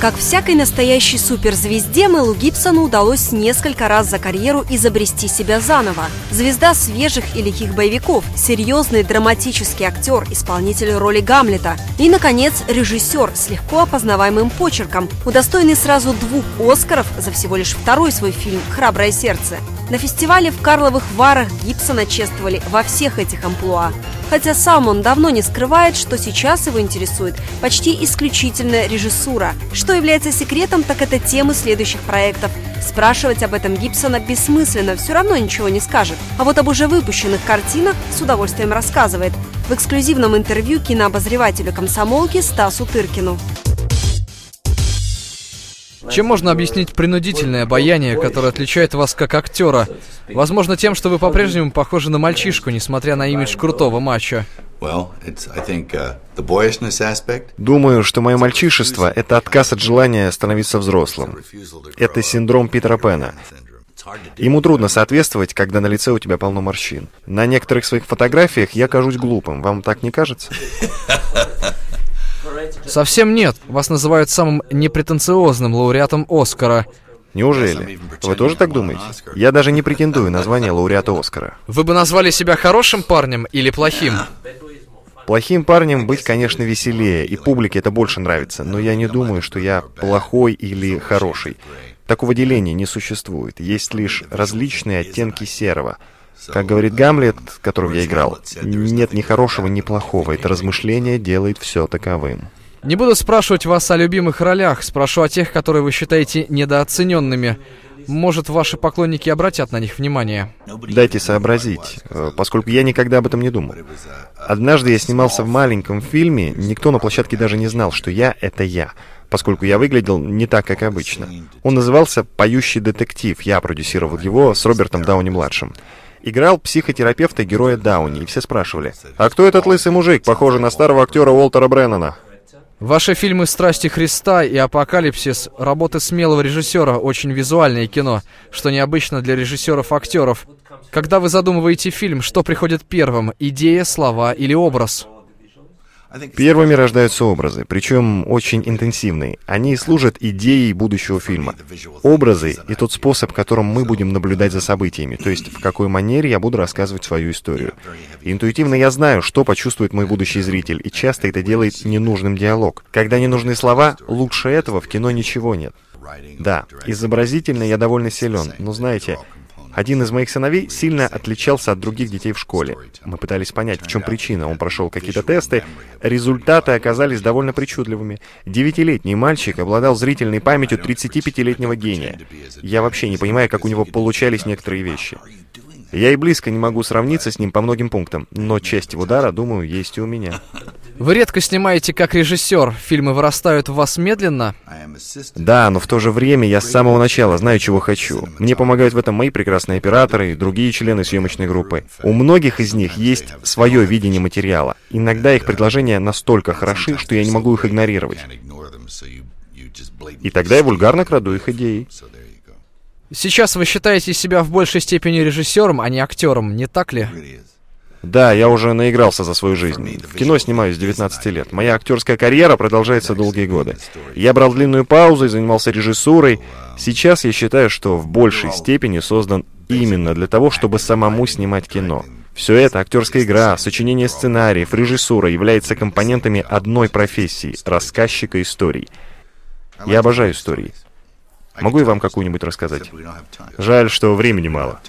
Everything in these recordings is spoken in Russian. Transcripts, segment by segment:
Как всякой настоящей суперзвезде, Мэлу Гибсону удалось несколько раз за карьеру изобрести себя заново. Звезда свежих и лихих боевиков, серьезный драматический актер, исполнитель роли Гамлета и, наконец, режиссер с легко опознаваемым почерком, удостоенный сразу двух Оскаров за всего лишь второй свой фильм «Храброе сердце». На фестивале в Карловых Варах Гибсона чествовали во всех этих амплуа. Хотя сам он давно не скрывает, что сейчас его интересует почти исключительно режиссура. Что является секретом, так это темы следующих проектов. Спрашивать об этом Гибсона бессмысленно, все равно ничего не скажет. А вот об уже выпущенных картинах с удовольствием рассказывает. В эксклюзивном интервью кинообозревателю комсомолки Стасу Тыркину. Чем можно объяснить принудительное обаяние, которое отличает вас как актера? Возможно, тем, что вы по-прежнему похожи на мальчишку, несмотря на имидж крутого матча. Uh, Думаю, что мое мальчишество — это отказ от желания становиться взрослым. Это синдром Питера Пэна. Ему трудно соответствовать, когда на лице у тебя полно морщин. На некоторых своих фотографиях я кажусь глупым. Вам так не кажется? Совсем нет. Вас называют самым непретенциозным лауреатом Оскара. Неужели? Вы тоже так думаете? Я даже не претендую на звание лауреата Оскара. Вы бы назвали себя хорошим парнем или плохим? Плохим парнем быть, конечно, веселее, и публике это больше нравится, но я не думаю, что я плохой или хороший. Такого деления не существует, есть лишь различные оттенки серого. Как говорит Гамлет, которого я играл, нет ни хорошего, ни плохого, это размышление делает все таковым. Не буду спрашивать вас о любимых ролях, спрошу о тех, которые вы считаете недооцененными. Может, ваши поклонники обратят на них внимание? Дайте сообразить, э, поскольку я никогда об этом не думал. Однажды я снимался в маленьком фильме, никто на площадке даже не знал, что я — это я, поскольку я выглядел не так, как обычно. Он назывался «Поющий детектив», я продюсировал его с Робертом Дауни-младшим. Играл психотерапевта героя Дауни, и все спрашивали, «А кто этот лысый мужик, похожий на старого актера Уолтера Бреннана?» Ваши фильмы «Страсти Христа» и «Апокалипсис» — работы смелого режиссера, очень визуальное кино, что необычно для режиссеров-актеров. Когда вы задумываете фильм, что приходит первым — идея, слова или образ? Первыми рождаются образы, причем очень интенсивные. Они служат идеей будущего фильма. Образы и тот способ, которым мы будем наблюдать за событиями, то есть в какой манере я буду рассказывать свою историю. Интуитивно я знаю, что почувствует мой будущий зритель, и часто это делает ненужным диалог. Когда не нужны слова, лучше этого в кино ничего нет. Да, изобразительно я довольно силен, но знаете, один из моих сыновей сильно отличался от других детей в школе. Мы пытались понять, в чем причина. Он прошел какие-то тесты. Результаты оказались довольно причудливыми. Девятилетний мальчик обладал зрительной памятью 35-летнего гения. Я вообще не понимаю, как у него получались некоторые вещи. Я и близко не могу сравниться с ним по многим пунктам, но часть его дара, думаю, есть и у меня. Вы редко снимаете как режиссер. Фильмы вырастают в вас медленно? Да, но в то же время я с самого начала знаю, чего хочу. Мне помогают в этом мои прекрасные операторы и другие члены съемочной группы. У многих из них есть свое видение материала. Иногда их предложения настолько хороши, что я не могу их игнорировать. И тогда я вульгарно краду их идеи. Сейчас вы считаете себя в большей степени режиссером, а не актером, не так ли? Да, я уже наигрался за свою жизнь. В кино снимаюсь с 19 лет. Моя актерская карьера продолжается долгие годы. Я брал длинную паузу и занимался режиссурой. Сейчас я считаю, что в большей степени создан именно для того, чтобы самому снимать кино. Все это, актерская игра, сочинение сценариев, режиссура, является компонентами одной профессии — рассказчика историй. Я обожаю истории. Могу я вам какую-нибудь рассказать? Жаль, что времени мало.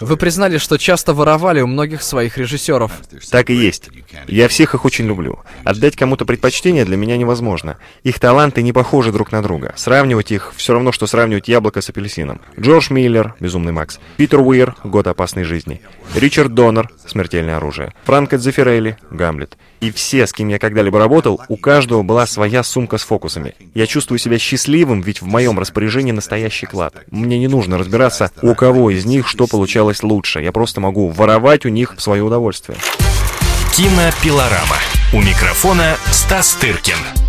Вы признали, что часто воровали у многих своих режиссеров. Так и есть. Я всех их очень люблю. Отдать кому-то предпочтение для меня невозможно. Их таланты не похожи друг на друга. Сравнивать их все равно, что сравнивать яблоко с апельсином. Джордж Миллер, Безумный Макс. Питер Уир, Год опасной жизни. Ричард Доннер, Смертельное оружие. Франко Дзефирелли, Гамлет. И все, с кем я когда-либо работал, у каждого была своя сумка с фокусами. Я чувствую себя счастливым, ведь в моем распоряжении настоящий клад. Мне не нужно разбираться, у кого из них что получалось лучше. Я просто могу воровать у них в свое удовольствие. Кинопилорама. У микрофона Стас Тыркин.